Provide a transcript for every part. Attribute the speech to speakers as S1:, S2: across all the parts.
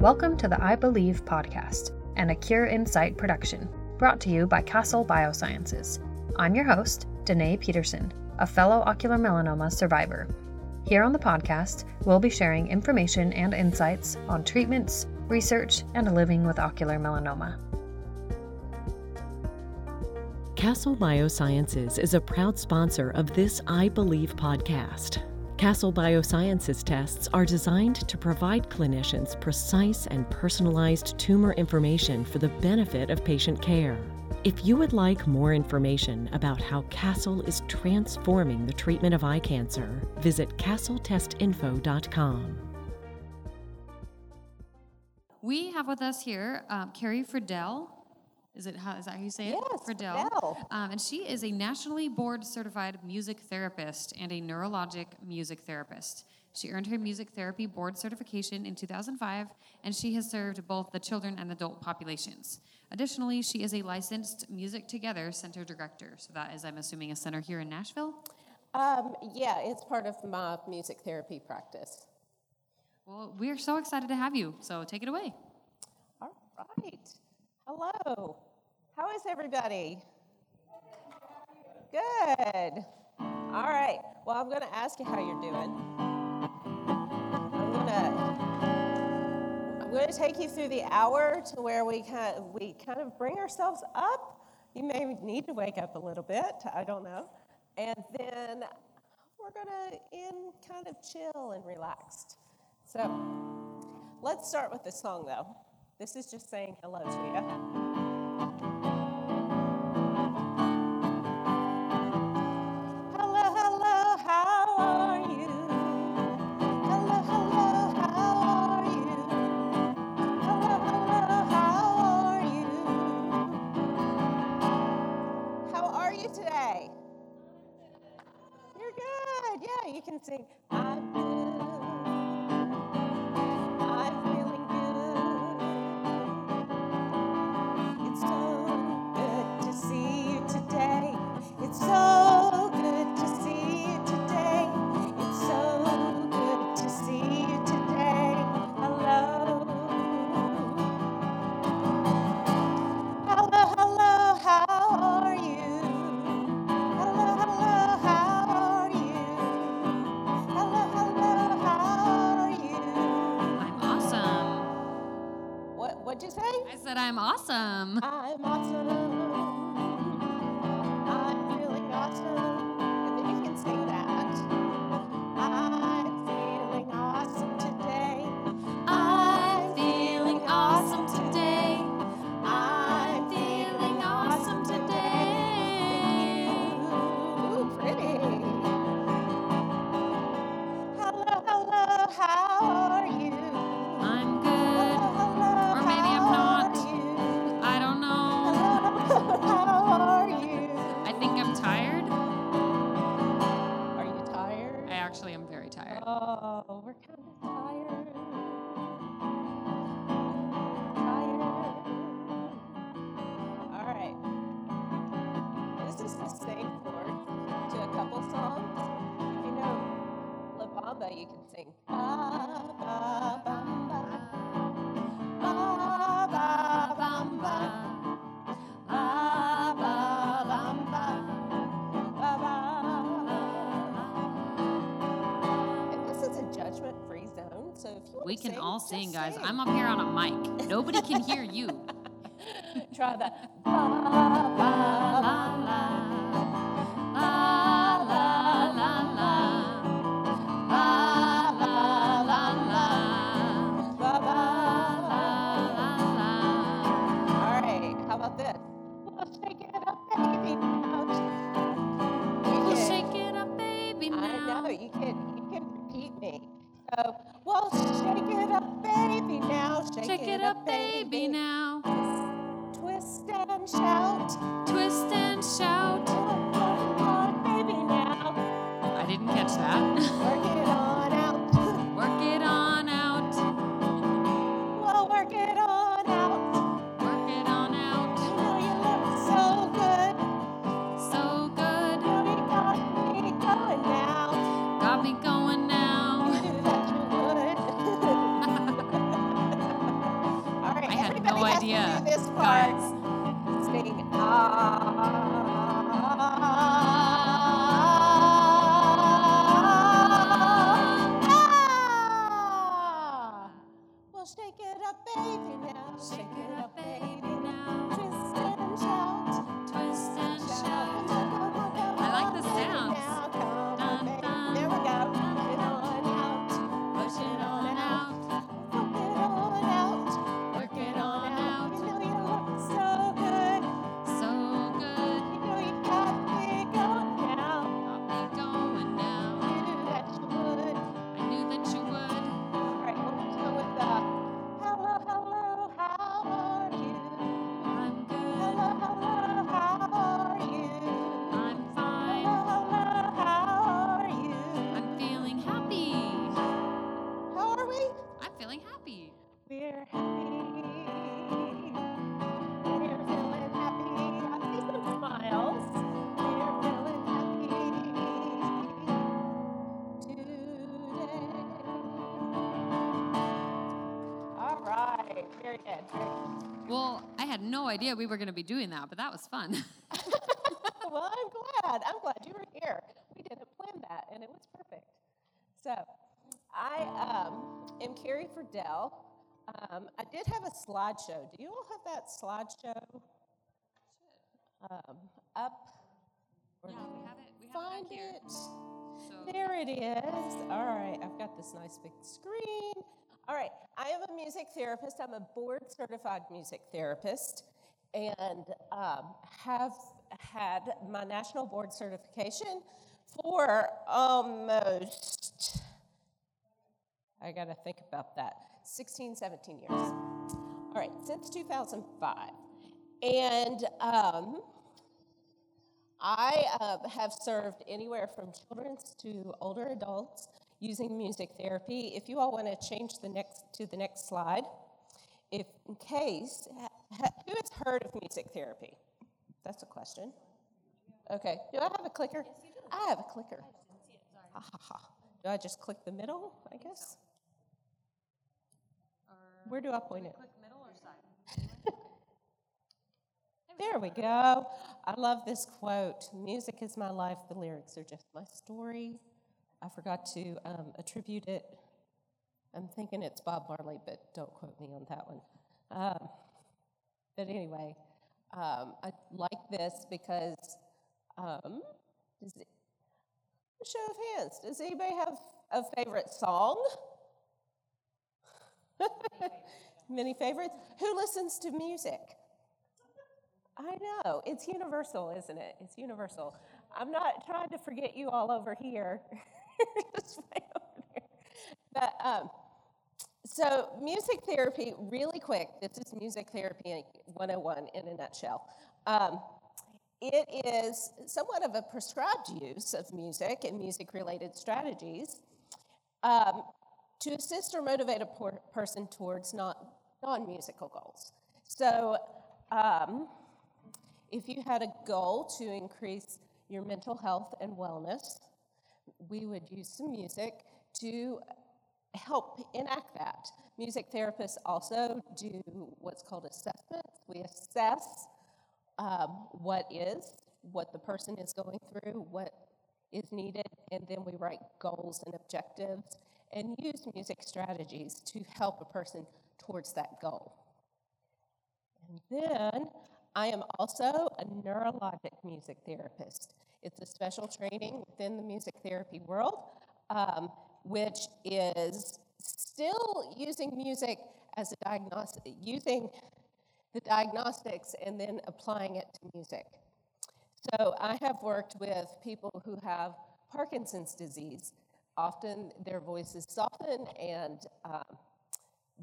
S1: Welcome to the Eye Believe podcast, and a Cure Insight production, brought to you by Castle Biosciences. I'm your host, Danae Peterson, a fellow ocular melanoma survivor. Here on the podcast, we'll be sharing information and insights on treatments, research, and living with ocular melanoma.
S2: Castle Biosciences is a proud sponsor of this Eye Believe podcast. Castle Biosciences tests are designed to provide clinicians precise and personalized tumor information for the benefit of patient care. If you would like more information about how Castle is transforming the treatment of eye cancer, visit castletestinfo.com.
S3: We have with us here um, Carrie Friddell. Is it how is that how you say it?
S4: Yes,
S3: Friddell.
S4: Friddell.
S3: Um, and she is a nationally board certified music therapist and a neurologic music therapist. She earned her music therapy board certification in 2005, and she has served both the children and adult populations. Additionally, she is a licensed Music Together Center director. So that is, I'm assuming, a center here in Nashville.
S4: Um, yeah, it's part of my music therapy practice.
S3: Well, we are so excited to have you. So take it away.
S4: All right. Hello. How is everybody? Good. All right. Well, I'm going to ask you how you're doing. I'm going to I'm going to take you through the hour to where we kind of, we kind of bring ourselves up. You may need to wake up a little bit. I don't know. And then we're going to end kind of chill and relaxed. So let's start with the song, though. This is just saying hello to you. saying, that I'm awesome. Oh,
S3: We can
S4: sing,
S3: all sing, guys.
S4: sing.
S3: I'm up here on a mic. Nobody can hear you.
S4: Try that. Very good.
S3: Well, I had no idea we were going to be doing that, but that was fun.
S4: well, I'm glad. I'm glad you were here. We didn't plan that, and it was perfect. So, I um, am Carrie Friddell. Um, I did have a slideshow. Do you all have that slideshow um, up? Or yeah, we
S3: have it. We
S4: find it.
S3: So
S4: There it is. All right, I've got this nice big screen. All right, I am a music therapist. I'm a board certified music therapist and um, have had my national board certification for almost, I got to think about that, 16, 17 years. All right, since 2005. And um, I uh, have served anywhere from children to older adults using music therapy. If you all want to change the next to the next slide, if in case, who has heard of music therapy? That's a question. Okay. Do I have a clicker? I have a clicker. Ha ha ha. Do I just click the middle? I guess. Where do I point it?
S3: Click middle or side?
S4: There we go. I love this quote Music is my life, the lyrics are just my story. I forgot to um, attribute it. I'm thinking it's Bob Marley, but don't quote me on that one. Um, but anyway, um, I like this because, um, it, show of hands, does anybody have a favorite song? Many favorites? Who listens to music? I know. It's universal, isn't it? It's universal. I'm not trying to forget you all over here. Just way over there. But um, so, music therapy, really quick. This is music therapy 101 in a nutshell. Um, it is somewhat of a prescribed use of music and music related strategies um, to assist or motivate a person towards non musical goals. So, um, if you had a goal to increase your mental health and wellness, we would use some music to help enact that. Music therapists also do what's called assessments. We assess um, what is, what the person is going through, what is needed, and then we write goals and objectives and use music strategies to help a person towards that goal. And then I am also a neurologic music therapist. It's a special training within the music therapy world, um, which is still using music as a diagnostic, using the diagnostics and then applying it to music. So I have worked with people who have Parkinson's disease. Often their voices soften and um,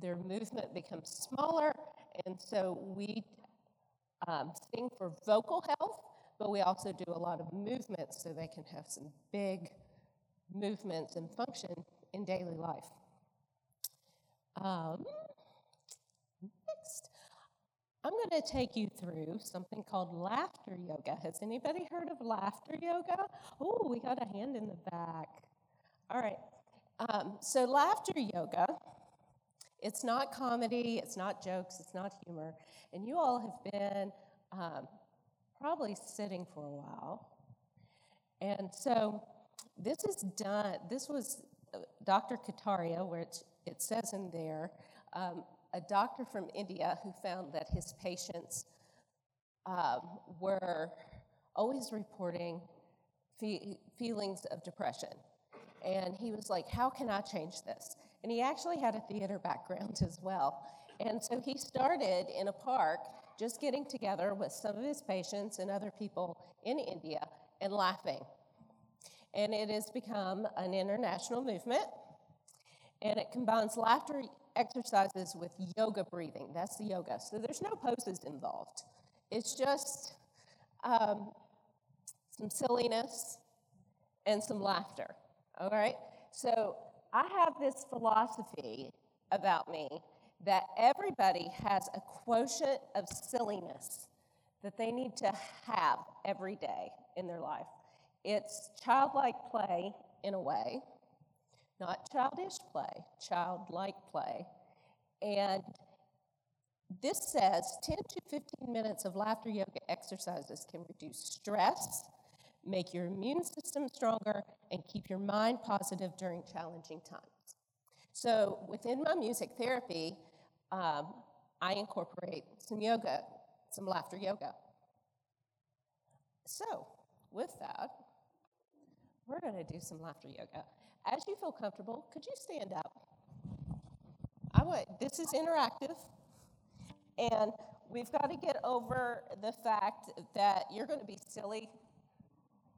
S4: their movement becomes smaller, and so we um, sing for vocal health, but we also do a lot of movements so they can have some big movements and function in daily life. Um, next, I'm going to take you through something called laughter yoga. Has anybody heard of laughter yoga? Oh, we got a hand in the back. All right. Um, so, laughter yoga It's not comedy, it's not jokes, it's not humor. And you all have been um, probably sitting for a while. And so this is done, this was uh, Dr. Kataria, where it, says in there, um, a doctor from India who found that his patients um, were always reporting fe- feelings of depression. And he was like, How can I change this? And he actually had a theater background as well. And so he started in a park just getting together with some of his patients and other people in India and laughing. And it has become an international movement. And it combines laughter exercises with yoga breathing. That's the yoga. So there's no poses involved. It's just um, some silliness and some laughter. All right? So I have this philosophy about me that everybody has a quotient of silliness that they need to have every day in their life. It's childlike play in a way, not childish play, childlike play. And this says 10 to 15 minutes of laughter yoga exercises can reduce stress, make your immune system stronger, and keep your mind positive during challenging times. So, within my music therapy, um, I incorporate some yoga, some laughter yoga. So, with that, we're going to do some laughter yoga. As you feel comfortable, could you stand up? I would. This is interactive, and we've got to get over the fact that you're going to be silly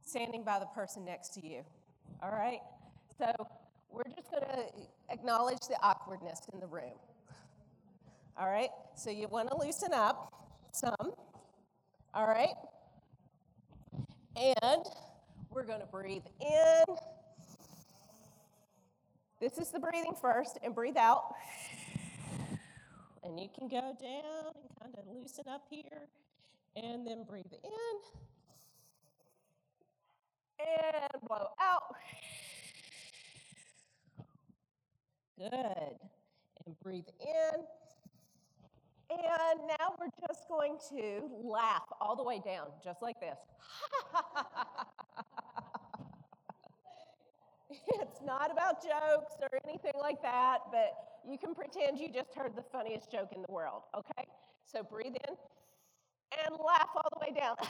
S4: standing by the person next to you. All right? So we're just going to acknowledge the awkwardness in the room. All right? So you want to loosen up some. All right? And we're going to breathe in. This is the breathing first, and breathe out. And you can go down and kind of loosen up here, and then breathe in and blow out. Good. And breathe in. And now we're just going to laugh all the way down, just like this. it's not about jokes or anything like that, but you can pretend you just heard the funniest joke in the world, okay? So breathe in and laugh all the way down.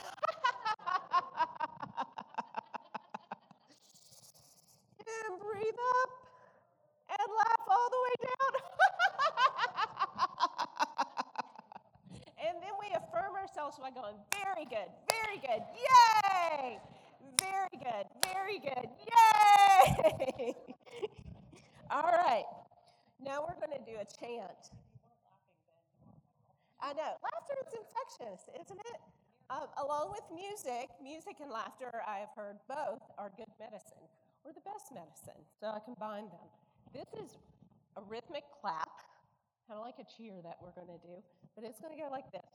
S4: and breathe up all the way down. and then we affirm ourselves by going, very good, very good, yay! Very good, very good, yay! all right, now we're going to do a chant. I know, laughter is infectious, isn't it? Um, along with music, music and laughter, I have heard both are good medicine or the best medicine. So I combine them. This is a rhythmic clap, kind of like a cheer that we're going to do, but it's going to go like this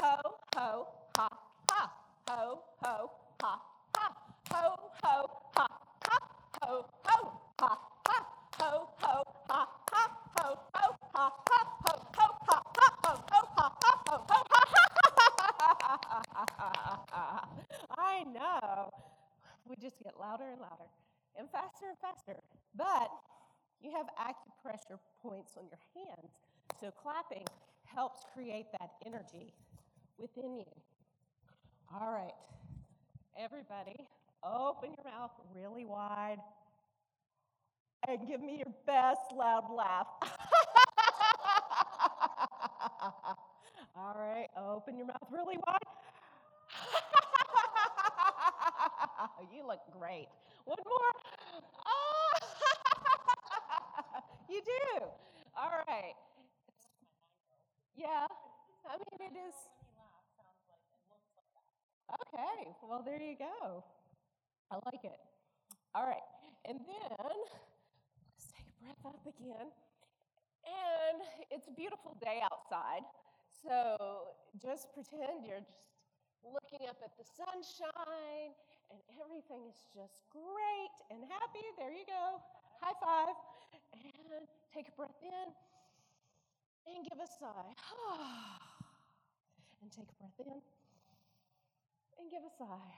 S4: ho, ho, ha, ha, ho, ho, ha, ha, ho, ho, ha, ha, ho, ho, ha, ha, ho, ho, ha, ha, ho, ho, ha, ha, ho, ho, ha, ha, ho, ho, ha, ha, ho, ho, ha. ha, I know. We just get louder and louder and faster and faster. But you have acupressure points on your hands. So clapping helps create that energy within you. All right, everybody, open your mouth really wide and give me your best loud laugh. All right, open your mouth really wide. you look great. One more. Oh, you do. All right. Yeah. I mean, it is. Okay. Well, there you go. I like it. All right. And then let's take a breath up again. And it's a beautiful day outside. So just pretend you're just looking up at the sunshine and everything is just great and happy. There you go. High five. Take a breath in and give a sigh. and take a breath in and give a sigh.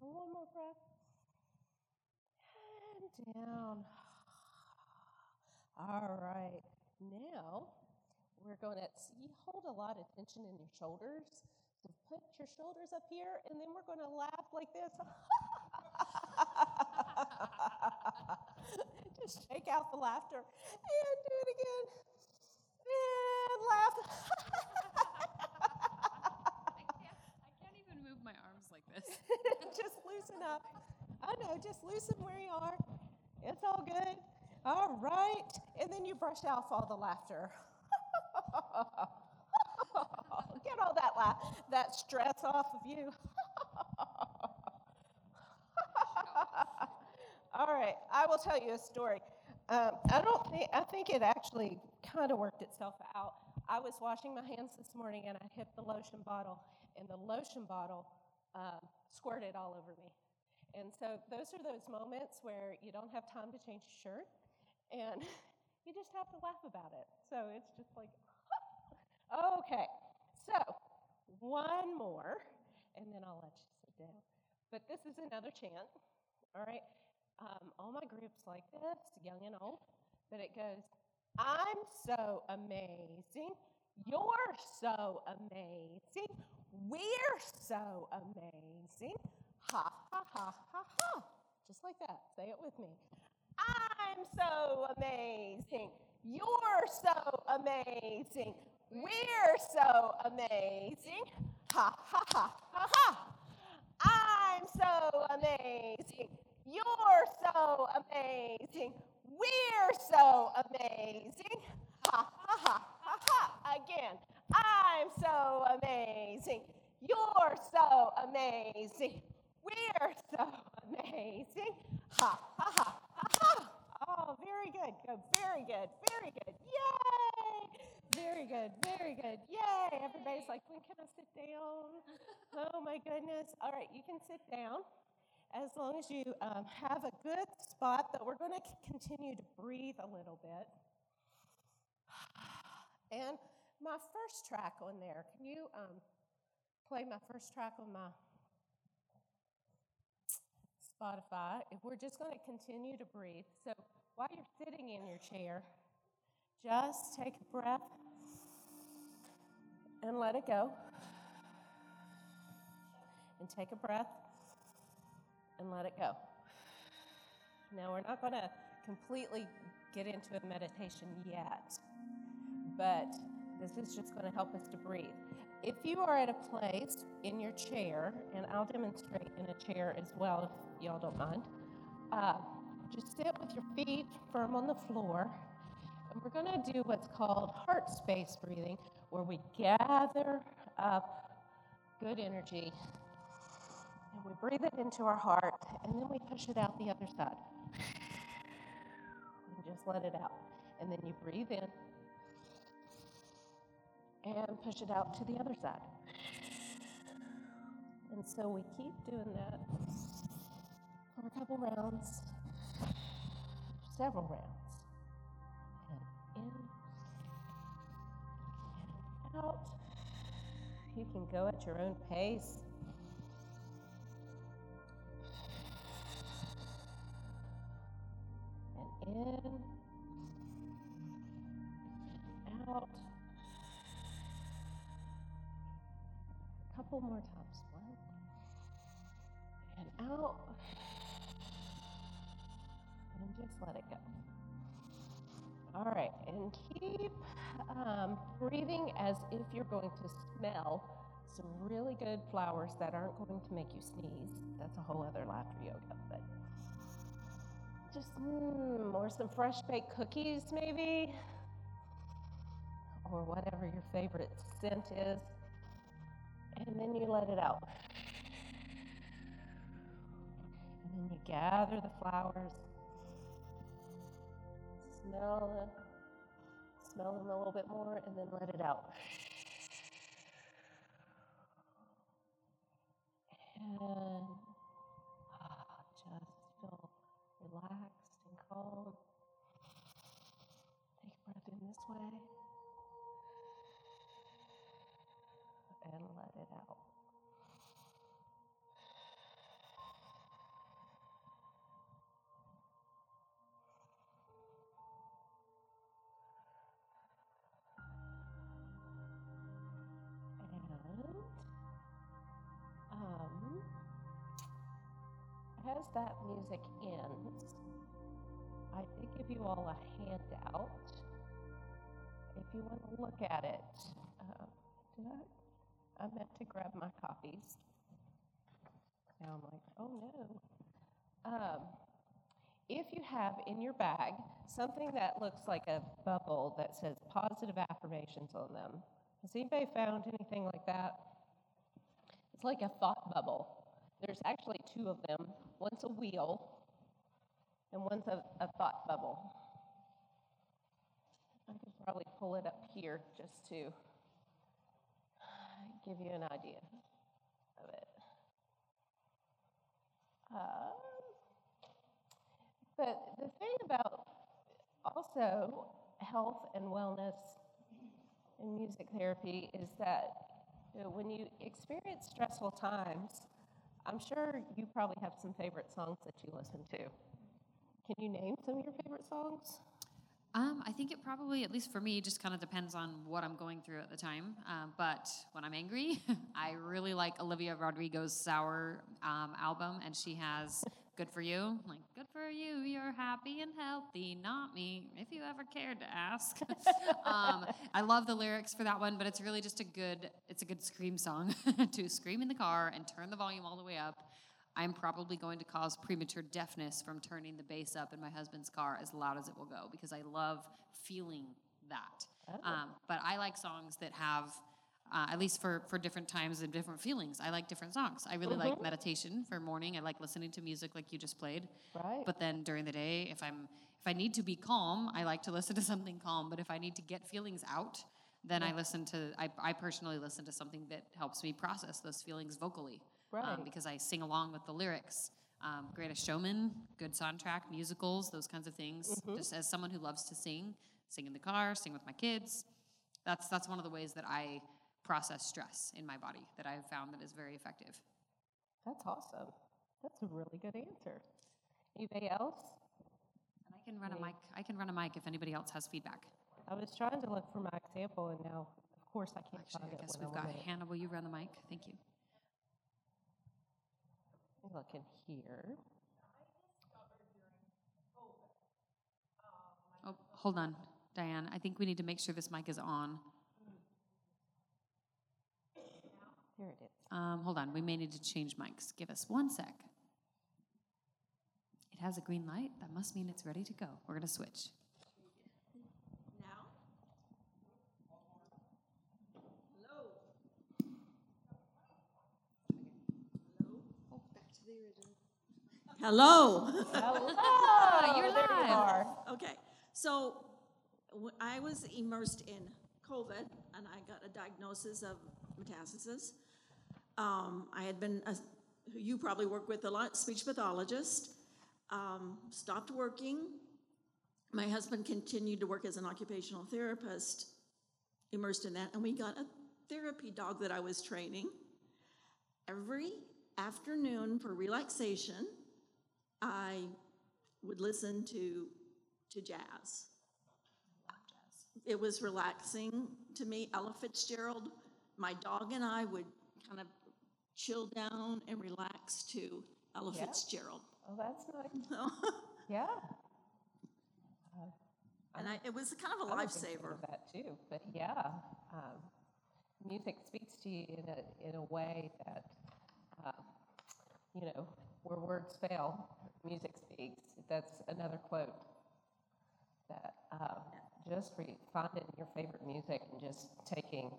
S4: And one more breath. And down. All right. Now we're going to you hold a lot of tension in your shoulders. So put your shoulders up here, and then we're going to laugh like this. Just shake out the laughter and do it again. And laugh.
S3: I can't, I can't even move my arms like this.
S4: just loosen up. I know, just loosen where you are. It's all good. All right. And then you brush off all the laughter. Get all that laugh, that stress off of you. All right, I will tell you a story. Um, I don't think I think it actually kind of worked itself out. I was washing my hands this morning and I hit the lotion bottle, and the lotion bottle um, squirted all over me. And so those are those moments where you don't have time to change your shirt, and you just have to laugh about it. So it's just like, okay. So one more, and then I'll let you sit down. But this is another chant. All right. Um, all my groups like this, young and old, but it goes, I'm so amazing. You're so amazing. We're so amazing. Ha, ha, ha, ha, ha. Just like that. Say it with me. I'm so amazing. You're so amazing. We're so amazing. Ha, ha, ha, ha, ha. I'm so amazing. You're so amazing. We're so amazing. Ha, ha, ha, ha, ha. Again. I'm so amazing. You're so amazing. We're so amazing. Ha, ha, ha, ha, ha. Oh, very good. Go, very good. Very good. Yay! Very good. Very good. Yay! Everybody's like, when can I sit down? Oh my goodness. All right, you can sit down as long as you um, have a good spot, but we're going to continue to breathe a little bit. And my first track on there, can you um, play my first track on my Spotify? If we're just going to continue to breathe. So while you're sitting in your chair, just take a breath and let it go. And take a breath and let it go. Now, we're not going to completely get into a meditation yet, but this is just going to help us to breathe. If you are at a place in your chair, and I'll demonstrate in a chair as well if y'all don't mind, uh, just sit with your feet firm on the floor. And we're going to do what's called heart space breathing, where we gather up good energy we breathe it into our heart, and then we push it out the other side. And just let it out. And then you breathe in and push it out to the other side. And so we keep doing that for a couple rounds, several rounds. And in and out. You can go at your own pace. In out. A couple more times. One and out. And just let it go. All right, and keep um, breathing as if you're going to smell some really good flowers that aren't going to make you sneeze. That's a whole other laughter yoga, but just mm, or some fresh baked cookies, maybe, or whatever your favorite scent is, and then you let it out. And then you gather the flowers smell them, smell them a little bit more, and then let it out. And as that music ends, I did give you all a handout. If you want to look at it, uh, did I? I meant to grab my copies. Now I'm like, oh no. Um, if you have in your bag something that looks like a bubble that says positive affirmations on them, has anybody found anything like that? It's like a thought bubble. There's actually two of them. One's a wheel, and one's a, a thought bubble. I could probably pull it up here just to give you an idea of it. Um, but the thing about also health and wellness in music therapy is that you know, when you experience stressful times, I'm sure you probably have some favorite songs that you listen to. Can you name some of your favorite songs?
S3: Um, I think it probably, at least for me, just kind of depends on what I'm going through at the time. Um, but when I'm angry, I really like Olivia Rodrigo's Sour um, album, and she has Good for You. Like, good for you, you're happy and healthy, not me, if you ever cared to ask. um, I love the lyrics for that one, but it's really just a good, it's a good scream song to scream in the car and turn the volume all the way up I'm probably going to cause premature deafness from turning the bass up in my husband's car as loud as it will go because I love feeling that. Oh. Um, but I like songs that have, uh, at least for, for different times and different feelings, I like different songs. I really mm-hmm. like meditation for morning. I like listening to music like you just played.
S4: Right.
S3: But then during the day, if I'm if I need to be calm, I like to listen to something calm. But if I need to get feelings out, then yeah. I listen to I, I personally listen to something that helps me process those feelings vocally. Um, right. um, because I sing along with the lyrics. Um, Greatest Showman, good soundtrack, musicals, those kinds of things. Mm-hmm. Just as someone who loves to sing, sing in the car, sing with my kids. That's that's one of the ways that I process stress in my body that I've found that is very effective.
S4: That's awesome. That's a really good answer. Anybody else?
S3: And I can run a mic. I can run a mic if anybody else has feedback.
S4: I was trying to look for my example, and now, of course, I can't
S3: Actually,
S4: find
S3: I guess we've got Hannah. Will you run the mic? Thank you
S4: look in here.
S3: Oh, hold on, Diane. I think we need to make sure this mic is on.
S4: Here it is.
S3: Um, hold on, we may need to change mics. Give us one sec. It has a green light. That must mean it's ready to go. We're going to switch. Now?
S5: Hello.
S4: Hello.
S3: You're live.
S4: You are.
S5: Okay. So I was immersed in COVID and I got a diagnosis of metastasis. Um, I had been, a, you probably work with a lot, speech pathologist. Um, stopped working. My husband continued to work as an occupational therapist, immersed in that, and we got a therapy dog that I was training. Every afternoon for relaxation, I would listen to to jazz. It was relaxing to me. Ella Fitzgerald, my dog and I would kind of chill down and relax to Ella yeah. Fitzgerald.
S4: Oh, that's nice. yeah. Uh,
S5: and I, it was kind of a lifesaver.
S4: Of that too, but yeah, um, music speaks to you in a in a way that uh, you know where words fail, music speaks. That's another quote that um, just re- finding your favorite music and just taking,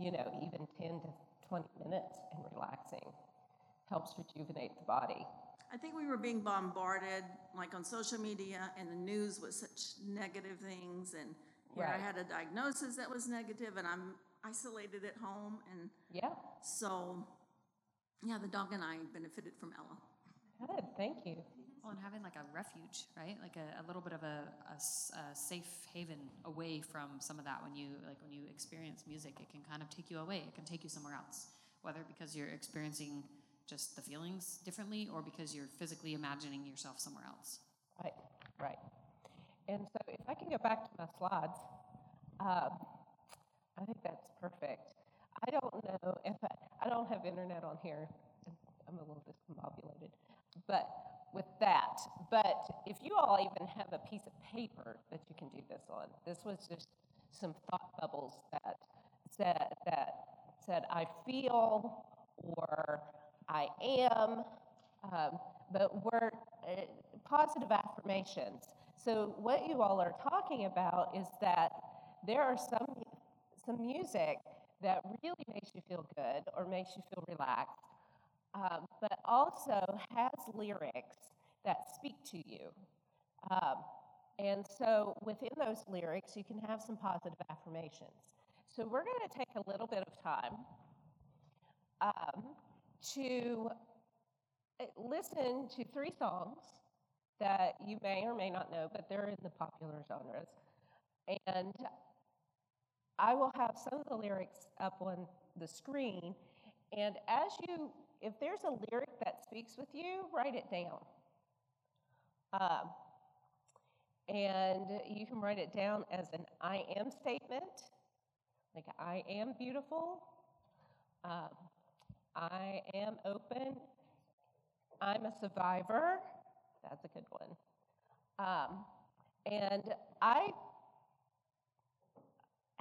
S4: you know, even 10 to 20 minutes and relaxing helps rejuvenate the body.
S5: I think we were being bombarded, like on social media and the news, with such negative things. And here right. I had a diagnosis that was negative, and I'm isolated at home. And
S4: yeah,
S5: so yeah, the dog and I benefited from Ella.
S4: Good, thank you.
S3: Well, and having like a refuge, right? Like a, a little bit of a a safe haven away from some of that. When you like when you experience music, it can kind of take you away. It can take you somewhere else, whether because you're experiencing just the feelings differently, or because you're physically imagining yourself somewhere else.
S4: Right, right. And so if I can go back to my slides, um, I think that's perfect. I don't know if I, I don't have internet on here. I'm a little discombobulated, but with that, but if you all even have a piece of paper that you can do this on, this was just some thought bubbles that said that said I feel or I am, um, but were uh, positive affirmations. So what you all are talking about is that there are some some music that really makes you feel good or makes you feel relaxed, um, but also has lyrics that speak to you. Um, and so within those lyrics, you can have some positive affirmations. So we're going to take a little bit of time um, to uh, listen to three songs that you may or may not know, but they're in the popular genres. And I will have some of the lyrics up on the screen. And as you, if there's a lyric that speaks with you, write it down. Um, and you can write it down as an I am statement, like I am beautiful, um, I am open, I'm a survivor. That's a good one. Um, and I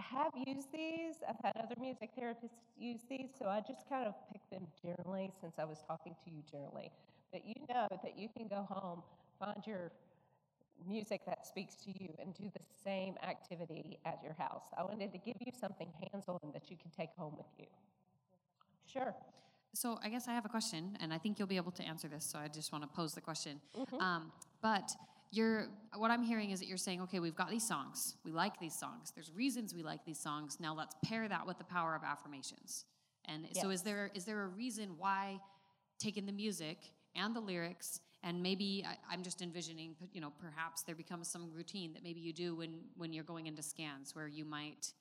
S4: have used these. I've had other music therapists use these, so I just kind of picked them generally since I was talking to you generally. But you know that you can go home, find your music that speaks to you, and do the same activity at your house. I wanted to give you something hands on that you can take home with you. Sure.
S3: So I guess I have a question, and I think you'll be able to answer this. So I just want to pose the question.
S4: Mm-hmm.
S3: Um, but you're what I'm hearing is that you're saying, okay, we've got these songs, we like these songs. There's reasons we like these songs. Now let's pair that with the power of affirmations. And so is there is there a reason why taking the music and the lyrics and maybe I, I'm just envisioning, you know, perhaps there becomes some routine that maybe you do when when you're going into scans where you might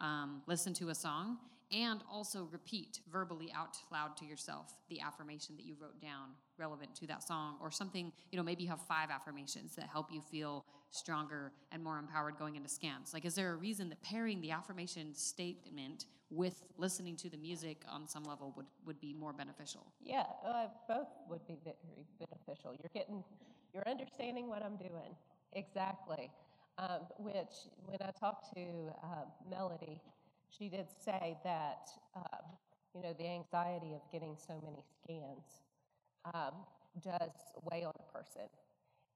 S3: um, listen to a song and also repeat verbally out loud to yourself the affirmation that you wrote down relevant to that song or something you know maybe you have five affirmations that help you feel stronger and more empowered going into scans like is there a reason that pairing the affirmation statement with listening to the music on some level would, would be more beneficial
S4: Yeah, uh, both would be very beneficial. You're getting, you're understanding what I'm doing exactly. Um, which, when I talked to uh, Melody, she did say that um, you know the anxiety of getting so many scans um, does weigh on a person,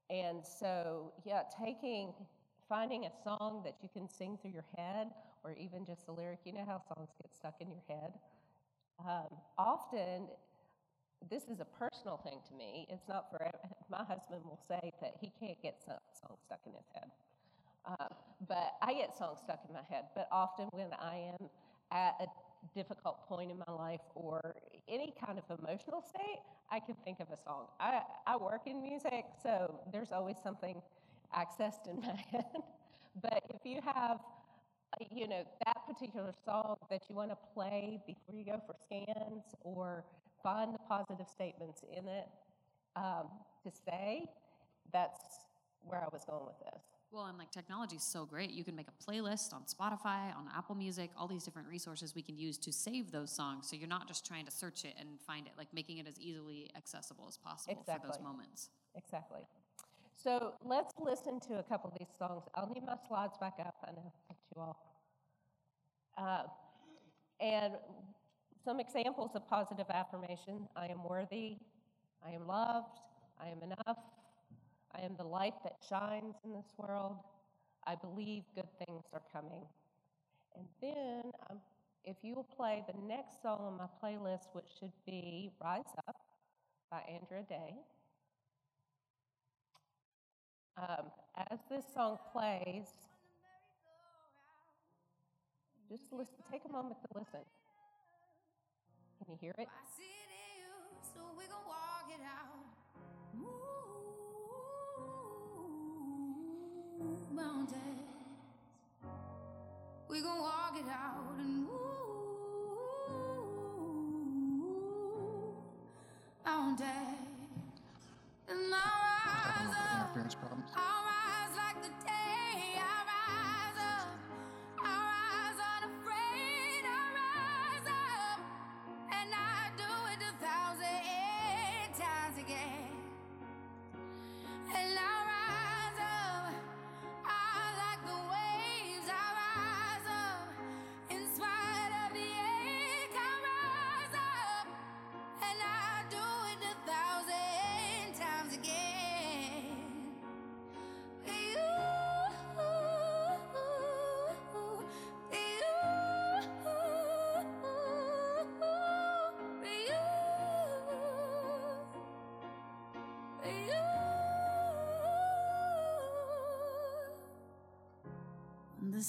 S4: and so yeah, taking finding a song that you can sing through your head, or even just a lyric. You know how songs get stuck in your head. Um, often this is a personal thing to me. It's not for my husband will say that he can't get some songs stuck in his head, um, but I get songs stuck in my head. But often when I am at a difficult point in my life or any kind of emotional state, I can think of a song. I, I work in music, so there's always something accessed in my head. but if you have you know, that particular song that you want to play before you go for scans or find the positive statements in it um, to say, that's where I was going with this.
S3: Well and like technology is so great you can make a playlist on spotify on apple music all these different resources we can use to save those songs so you're not just trying to search it and find it like making it as easily accessible as possible for those moments
S4: Exactly. So let's listen to a couple of these songs. I'll need my slides back up. I know I picked you all. Uh, and some examples of positive affirmation I am worthy, I am loved, I am enough, I am the light that shines in this world, I believe good things are coming. And then, um, if you will play the next song on my playlist, which should be Rise Up by Andra Day. Um, as this song plays, just listen, take a moment to listen. Can you hear it?
S6: boundaries. We gon' walk it out and woo boundaries. And now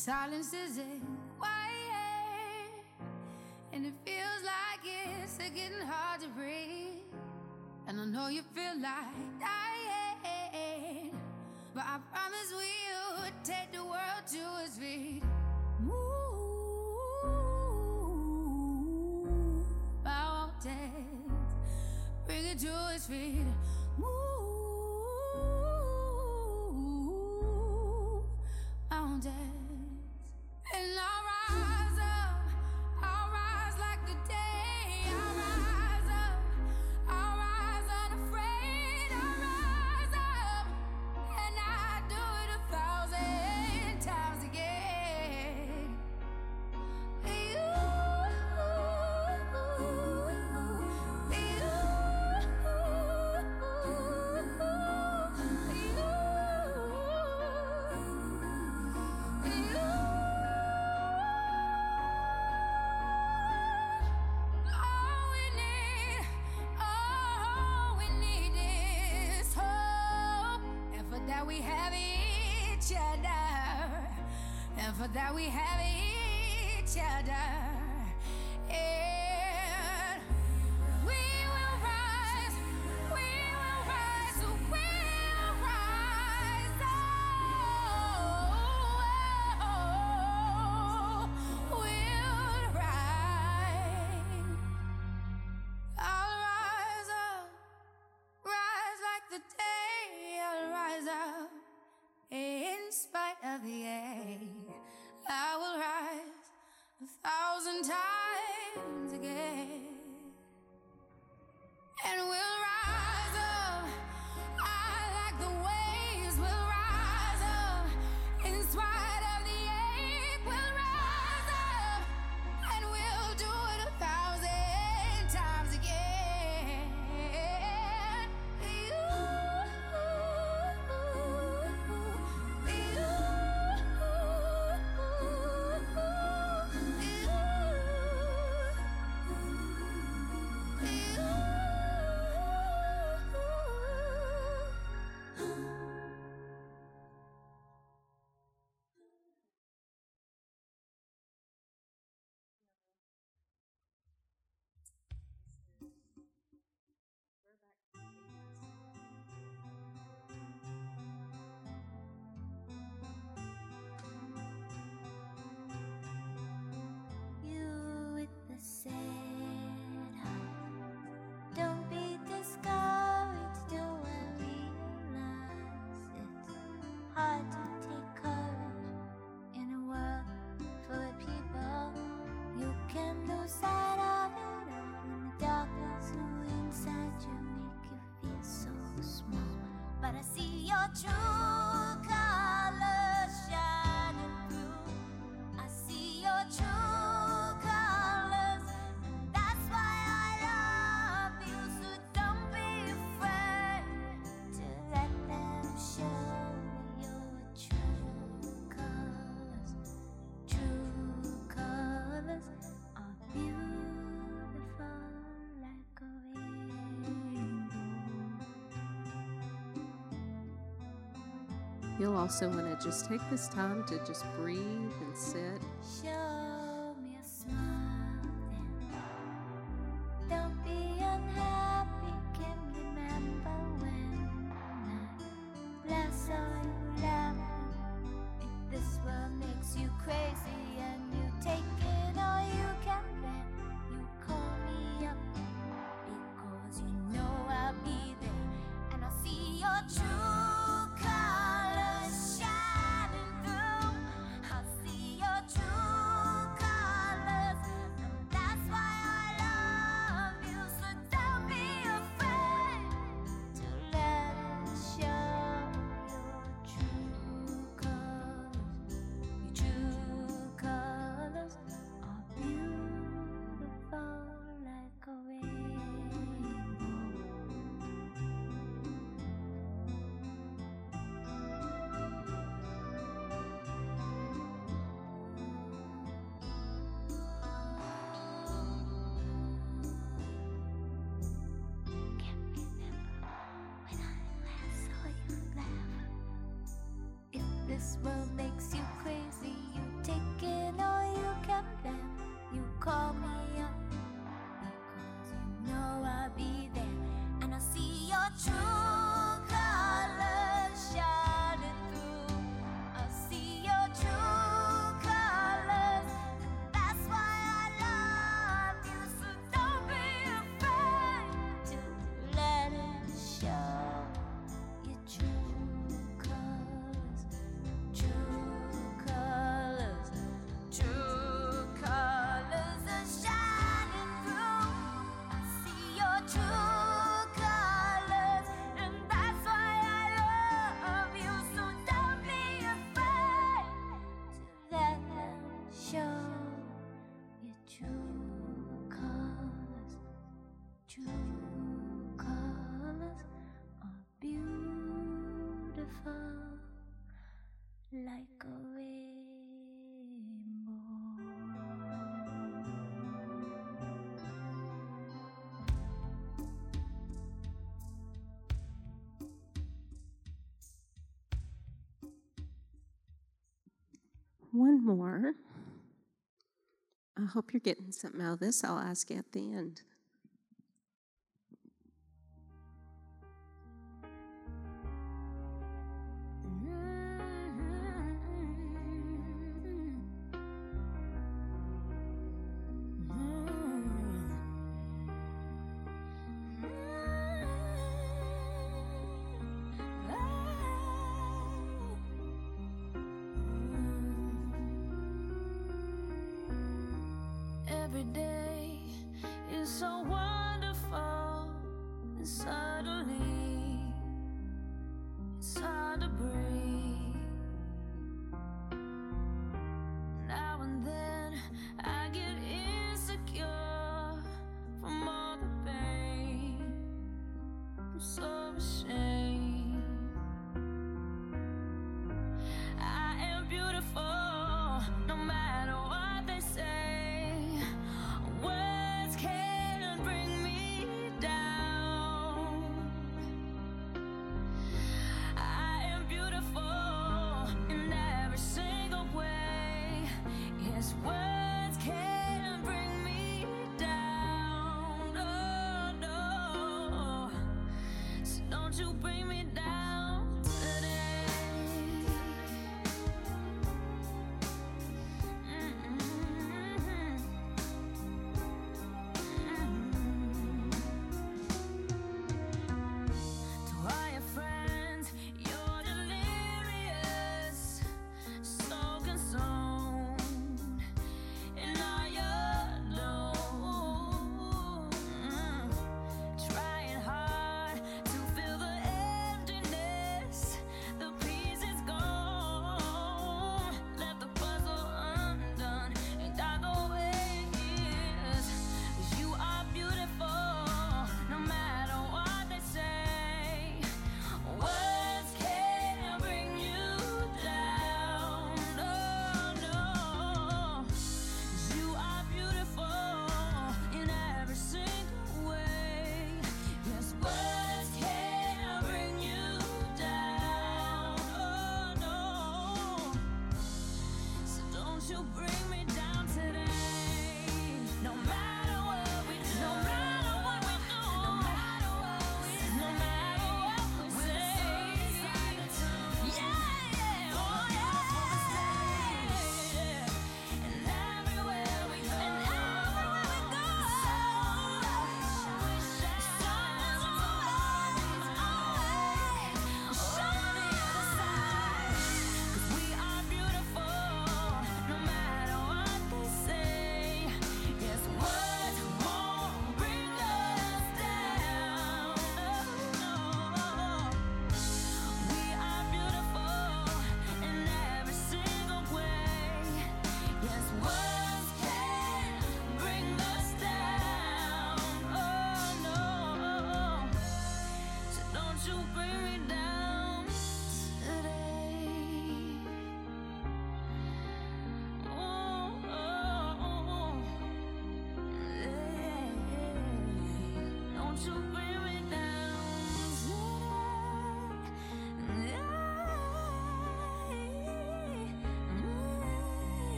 S6: silence is it quiet and it feels like it's getting hard to breathe. And i know you feel like dying but i promise we will take the world to its feet. Move i won't dance bring it to its feet. each other, and for that we have each other.
S7: wanna see your true
S8: You'll also want to just take this time to just breathe and sit.
S7: what makes you
S4: one more. I hope you're getting something out of this. I'll ask you at the end.
S6: every day.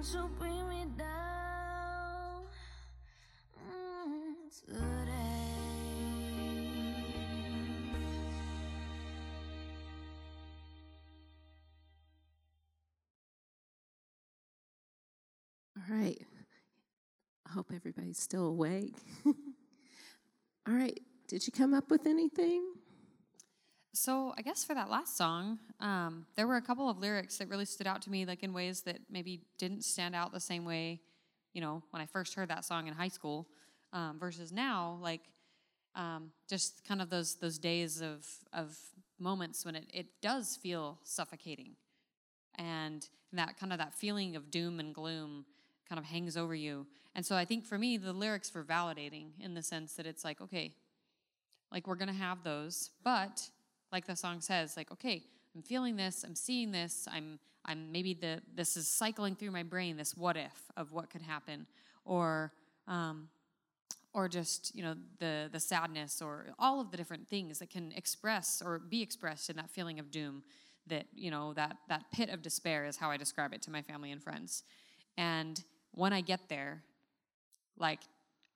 S7: Bring me down mm, today?
S8: All right. I hope everybody's still awake. All right. Did you come up with anything?
S3: So I guess for that last song, um, there were a couple of lyrics that really stood out to me, like in ways that maybe didn't stand out the same way, you know, when I first heard that song in high school, um, versus now, like um, just kind of those those days of of moments when it it does feel suffocating, and that kind of that feeling of doom and gloom kind of hangs over you. And so I think for me, the lyrics were validating in the sense that it's like, okay, like we're gonna have those, but like the song says, like, okay, I'm feeling this, I'm seeing this, I'm I'm maybe the this is cycling through my brain, this what if of what could happen, or um, or just you know the the sadness or all of the different things that can express or be expressed in that feeling of doom that you know that that pit of despair is how I describe it to my family and friends. And when I get there, like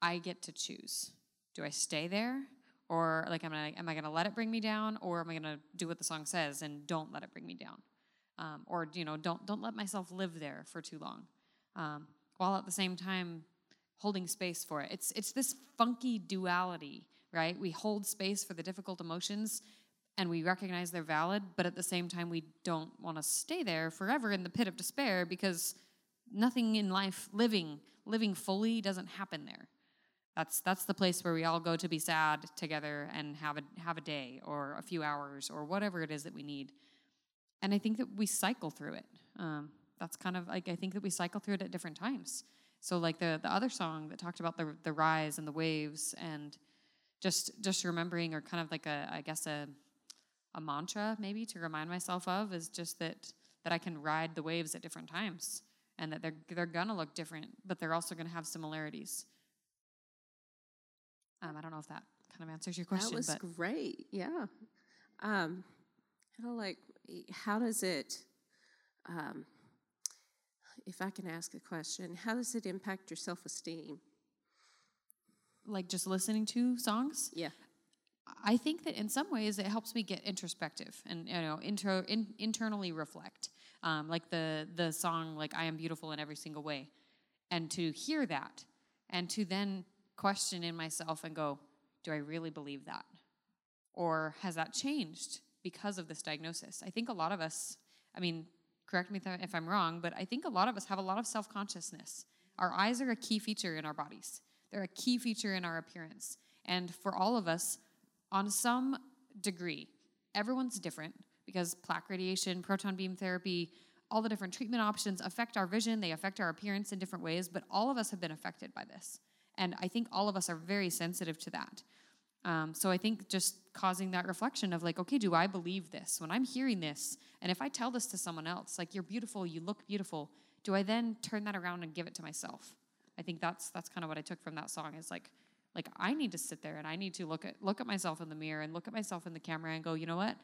S3: I get to choose. Do I stay there or like am I am I to let it bring me down or am I to do what the song says and don't let it bring me down? Um, or you know, don't don't let myself live there for too long. Um, while at the same time holding space for it. It's it's this funky duality, right? We hold space for the difficult emotions and we recognize they're valid, but at the same time we don't want to stay there forever in the pit of despair because nothing in life living living fully doesn't happen there. That's that's the place where we all go to be sad together and have a have a day or a few hours or whatever it is that we need. And I think that we cycle through it. Um, that's kind of like I think that we cycle through it at different times. So like the the other song that talked about the the rise and the waves and just just remembering or kind of like a I guess a a mantra maybe to remind myself of is just that that I can ride the waves at different times and that they're they're gonna look different, but they're also gonna have similarities. Um, I don't know if that kind of answers your question,
S8: that was
S3: but
S8: great. Yeah. Um, kind of like, how does it? Um, if I can ask a question, how does it impact your self-esteem?
S3: like just listening to songs,
S8: Yeah.
S3: I think that in some ways it helps me get introspective and you know intro in, internally reflect. Um, like the the song like I am beautiful in every single way, and to hear that and to then question in myself and go, do I really believe that, or has that changed because of this diagnosis? I think a lot of us. I mean, correct me if I'm wrong, but I think a lot of us have a lot of self consciousness. Our eyes are a key feature in our bodies. They're a key feature in our appearance. And for all of us, on some degree, everyone's different because plaque radiation, proton beam therapy, all the different treatment options affect our vision, they affect our appearance in different ways, but all of us have been affected by this. And I think all of us are very sensitive to that. Um, so I think just causing that reflection of like, okay, do I believe this? When I'm hearing this, and if I tell this to someone else, like, you're beautiful, you look beautiful, do I then turn that around and give it to myself? I think that's that's kind of what I took from that song is like, like I need to sit there and I need to look at look at myself in the mirror and look at myself in the camera and go, you know what?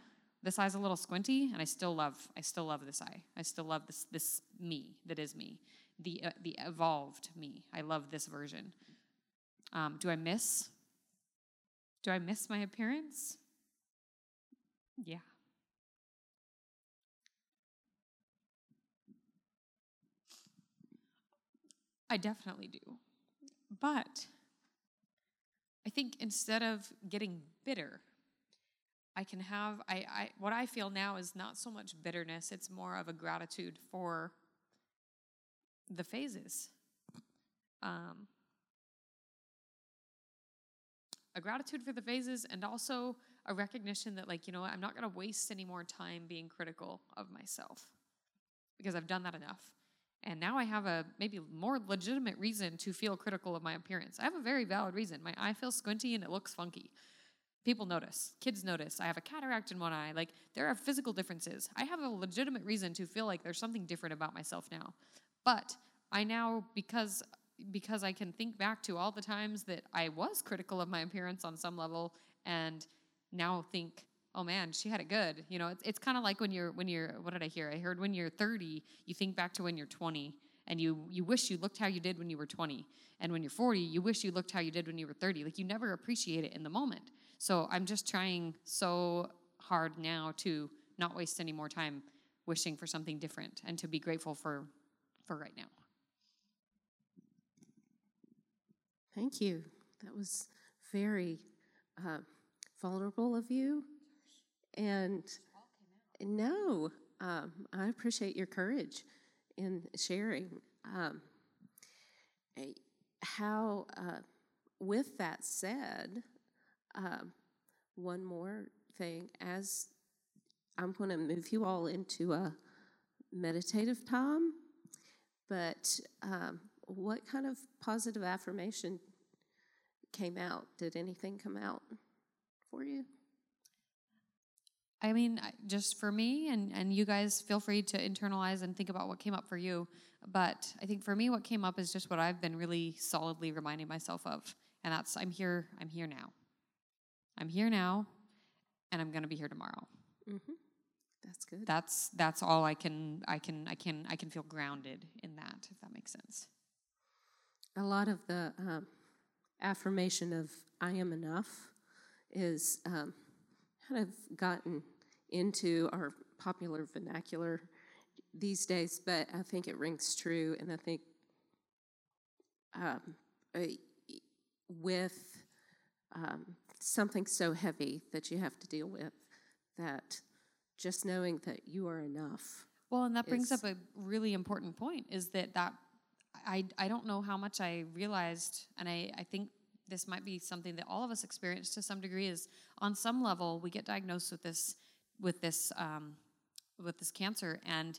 S3: This eye's a little squinty, and I still love I still love this eye. I still love this this me that is me, the uh, the evolved me. I love this version. Um, do I miss? Do I miss my appearance? Yeah. I definitely do. But I think instead of getting bitter, I can have I, I what I feel now is not so much bitterness, it's more of a gratitude for the phases. Um, gratitude for the phases and also a recognition that like you know what, i'm not going to waste any more time being critical of myself because i've done that enough. And now i have a maybe more legitimate reason to feel critical of my appearance. I have a very valid reason. My eye feels squinty and it looks funky. People notice kids notice. I have a cataract in one eye. Like there are physical differences. I have a legitimate reason to feel like there's something different about myself now. But i now because because I can think back to all the times that I was critical of my appearance on some level and now think, oh man, she had it good. You know, it's, it's kind of like when you're, when you're, what did I hear? I heard when you're 30, you think back to when you're 20 and you you wish you looked how you did when you were 20 and when you're 40 you wish you looked how you did when you were 30 like you never appreciate it in the moment so i'm just trying so hard now to not waste any more time wishing for something different and to be grateful for for right now
S4: Thank you. That was very uh, vulnerable of you. And no, um, I appreciate your courage in sharing. Um, how, uh, with that said, um, one more thing, as I'm going to move you all into a meditative time, but um, what kind of positive affirmation came out? Did anything come out for you?
S3: I mean, just for me, and, and you guys feel free to internalize and think about what came up for you. But I think for me, what came up is just what I've been really solidly reminding myself of. And that's I'm here, I'm here now. I'm here now, and I'm gonna be here tomorrow.
S4: Mm-hmm. That's good.
S3: That's that's all I can I can I can I can feel grounded in that, if that makes sense.
S4: A lot of the um, affirmation of I am enough is um, kind of gotten into our popular vernacular these days, but I think it rings true, and I think um, with um, something so heavy that you have to deal with, that just knowing that you are enough.
S3: Well, and that brings up a really important point is that that I, I don't know how much I realized, and I, I think this might be something that all of us experience to some degree is on some level we get diagnosed with this with this um, with this cancer and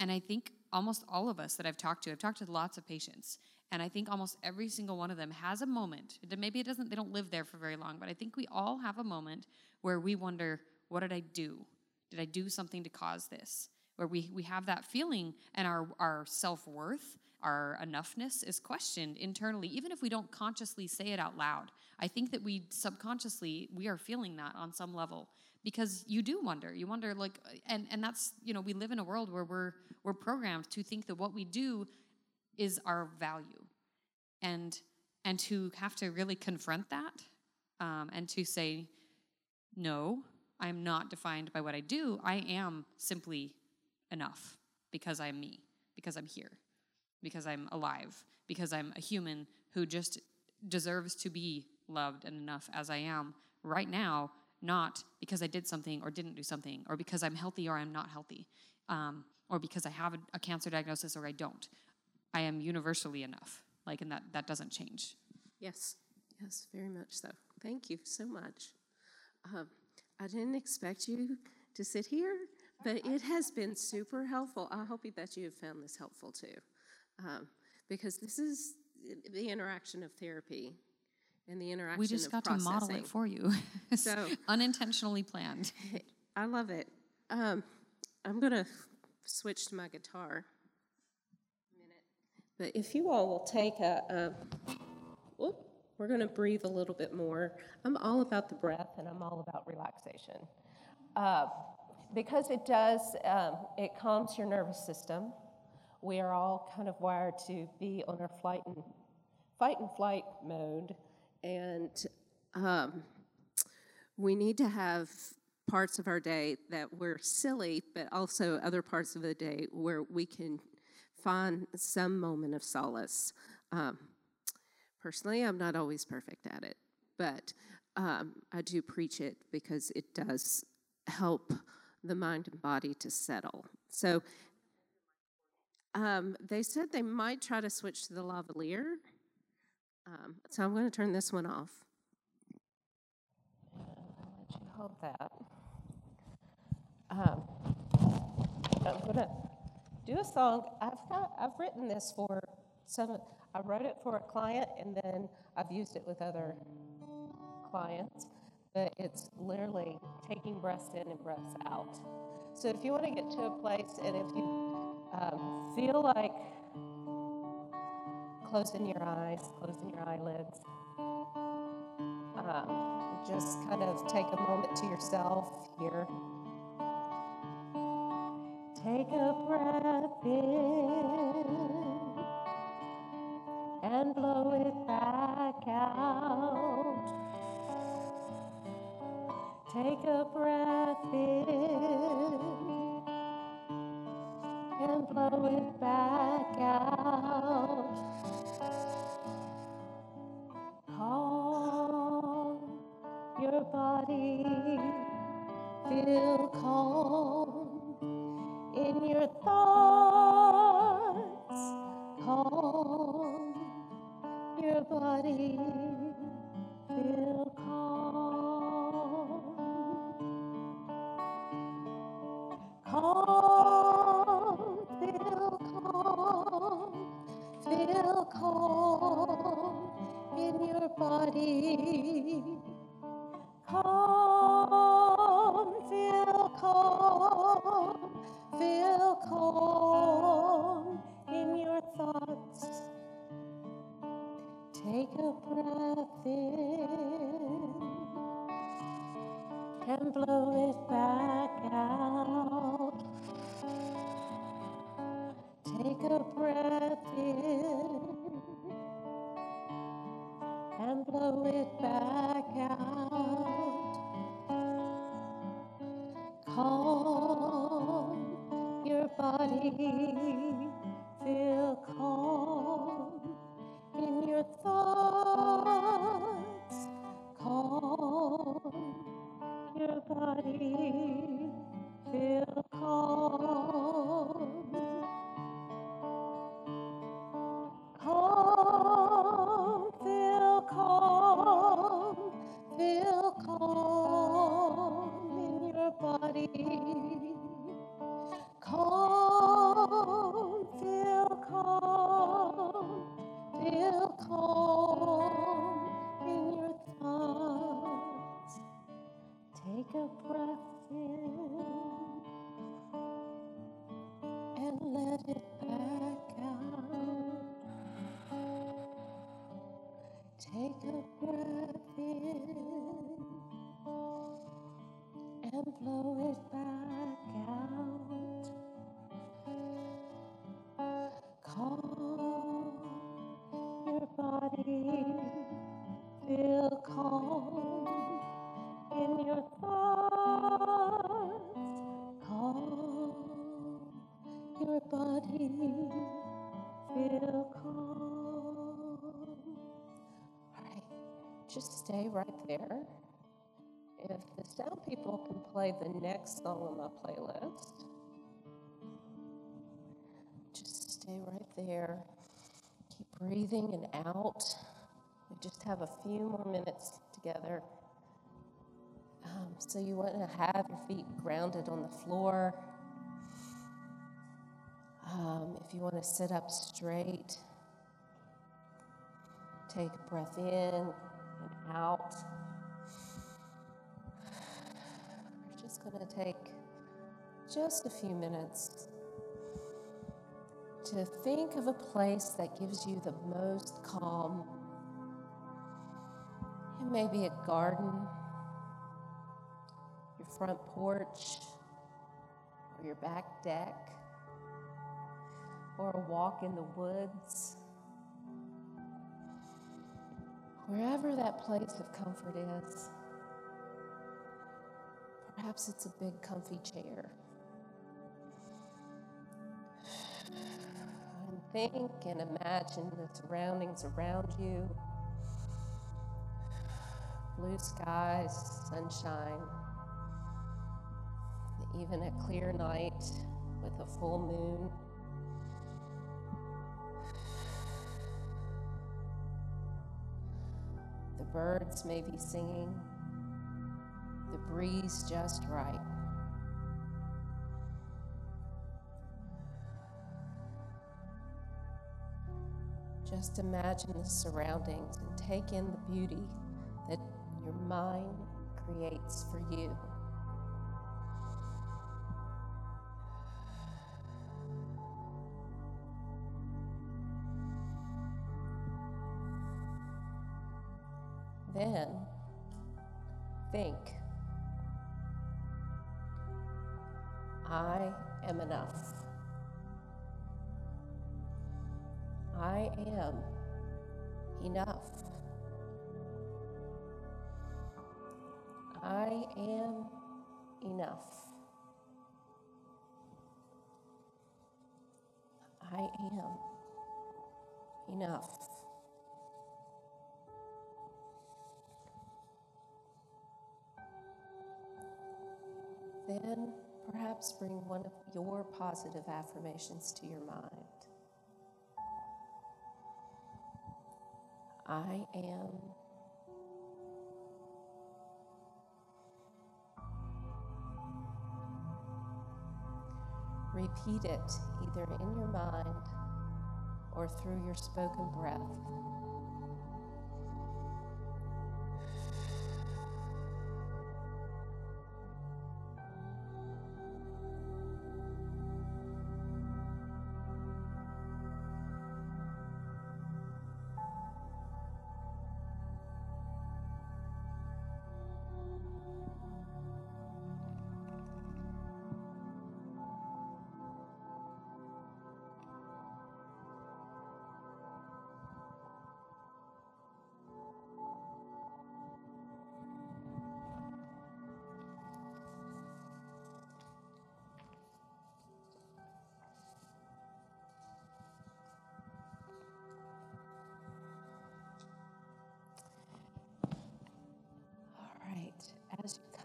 S3: and I think almost all of us that I've talked to, I've talked to lots of patients, and I think almost every single one of them has a moment. Maybe it doesn't, they don't live there for very long, but I think we all have a moment where we wonder, what did I do? Did I do something to cause this? Where we, we have that feeling and our, our self worth, our enoughness is questioned internally, even if we don't consciously say it out loud. I think that we subconsciously, we are feeling that on some level because you do wonder. You wonder like and and that's you know we live in a world where we're we're programmed to think that what we do is our value. And and to have to really confront that um, and to say no i'm not defined by what i do. I am simply enough because i'm me because i'm here because i'm alive because i'm a human who just deserves to be loved and enough as i am right now not because I did something or didn't do something, or because I'm healthy or I'm not healthy, um, or because I have a, a cancer diagnosis or I don't. I am universally enough. Like, and that, that doesn't change.
S4: Yes, yes, very much so. Thank you so much. Um, I didn't expect you to sit here, but it has been super helpful. I hope that you have found this helpful too, um, because this is the interaction of therapy and the interaction.
S3: We just got
S4: processing.
S3: to model it for you.
S4: So-
S3: unintentionally planned.
S4: I love it. Um, I'm going to switch to my guitar. But if you all will take a, a whoop, we're going to breathe a little bit more. I'm all about the breath and I'm all about relaxation.
S9: Uh, because it does, um, it calms your nervous system. We are all kind of wired to be on our flight and fight and flight mode.
S4: And um, we need to have parts of our day that we're silly, but also other parts of the day where we can find some moment of solace. Um, personally, I'm not always perfect at it, but um, I do preach it because it does help the mind and body to settle. So um, they said they might try to switch to the lavalier. Um, so I'm going to turn this one off.
S9: Let you hold that. Um, I'm gonna do a song. I've got, I've written this for some. I wrote it for a client, and then I've used it with other clients. But it's literally taking breaths in and breaths out. So if you want to get to a place, and if you um, feel like closing your eyes, closing your eyelids, um, just kind of take a moment to yourself here.
S4: Take a breath in and blow it back out. Take a breath in blow it back out. Calm your body, feel calm in your thoughts. Calm your body, feel calm. Calm, body. And blow it back play the next song on my playlist, just stay right there. Keep breathing and out. We just have a few more minutes together. Um, so you want to have your feet grounded on the floor. Um, if you want to sit up straight, take a breath in and out. Going to take just a few minutes to think of a place that gives you the most calm. It may be a garden, your front porch, or your back deck, or a walk in the woods. Wherever that place of comfort is, perhaps it's a big, comfy chair. And think and imagine the surroundings around you blue skies, sunshine, even a clear night with a full moon. The birds may be singing, breeze just right. Just imagine the surroundings and take in the beauty that your mind creates for you. bring one of your positive affirmations to your mind. I am Repeat it either in your mind or through your spoken breath.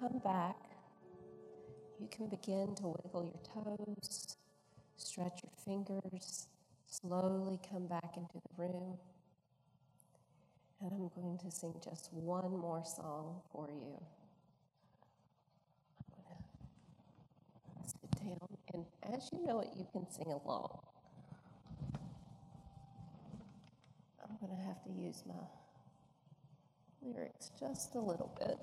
S4: come back, you can begin to wiggle your toes, stretch your fingers, slowly come back into the room. And I'm going to sing just one more song for you. sit down, and as you know it, you can sing along. I'm going to have to use my lyrics just a little bit.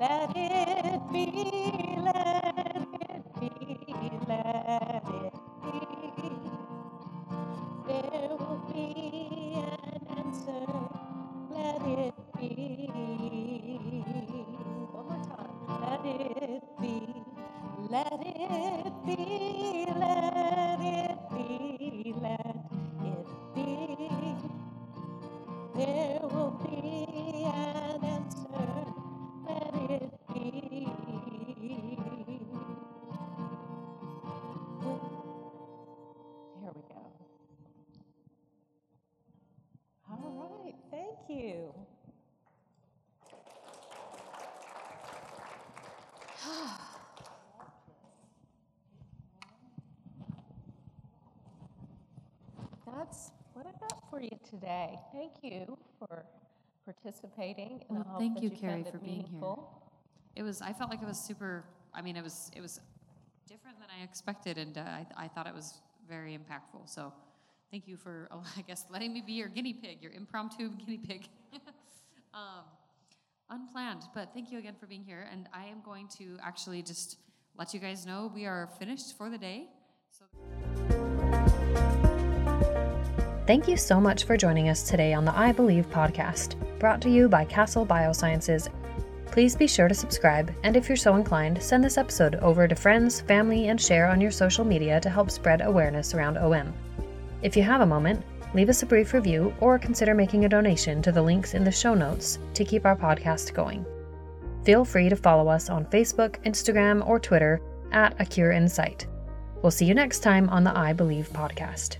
S4: Let it be. Today. Thank you for participating. and
S3: Well, thank
S4: that
S3: you, Carrie, for being here. It was. I felt like it was super. I mean, it was. It was different than I expected, and uh, I, I thought it was very impactful. So, thank you for. Oh, I guess letting me be your guinea pig, your impromptu guinea pig. um, unplanned, but thank you again for being here. And I am going to actually just let you guys know we are finished for the day. So.
S1: Thank you so much for joining us today on the Eye Believe podcast, brought to you by Castle Biosciences. Please be sure to subscribe, and if you're so inclined, send this episode over to friends, family, and share on your social media to help spread awareness around OM. If you have a moment, leave us a brief review or consider making a donation to the links in the show notes to keep our podcast going. Feel free to follow us on Facebook, Instagram, or Twitter at A Cure in Sight. We'll see you next time on the Eye Believe podcast.